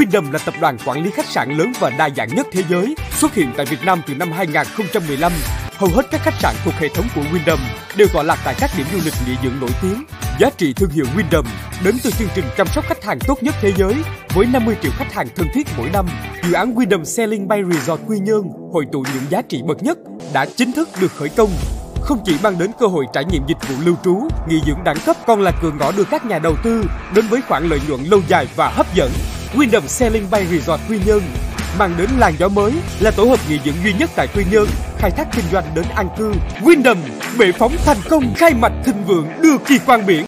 Wyndham là tập đoàn quản lý khách sạn lớn và đa dạng nhất thế giới, xuất hiện tại Việt Nam từ năm 2015. Hầu hết các khách sạn thuộc hệ thống của Wyndham đều tọa lạc tại các điểm du lịch nghỉ dưỡng nổi tiếng. Giá trị thương hiệu Wyndham đến từ chương trình chăm sóc khách hàng tốt nhất thế giới với 50 triệu khách hàng thân thiết mỗi năm. Dự án Wyndham Selling by Resort Quy Nhơn hội tụ những giá trị bậc nhất đã chính thức được khởi công không chỉ mang đến cơ hội trải nghiệm dịch vụ lưu trú, nghỉ dưỡng đẳng cấp còn là cửa ngõ đưa các nhà đầu tư đến với khoản lợi nhuận lâu dài và hấp dẫn. Wyndham Sailing Bay Resort Quy Nhơn, mang đến làn gió mới là tổ hợp nghỉ dưỡng duy nhất tại Quy Nhơn, khai thác kinh doanh đến an cư. Windham bệ phóng thành công, khai mạch thịnh vượng, đưa kỳ quan biển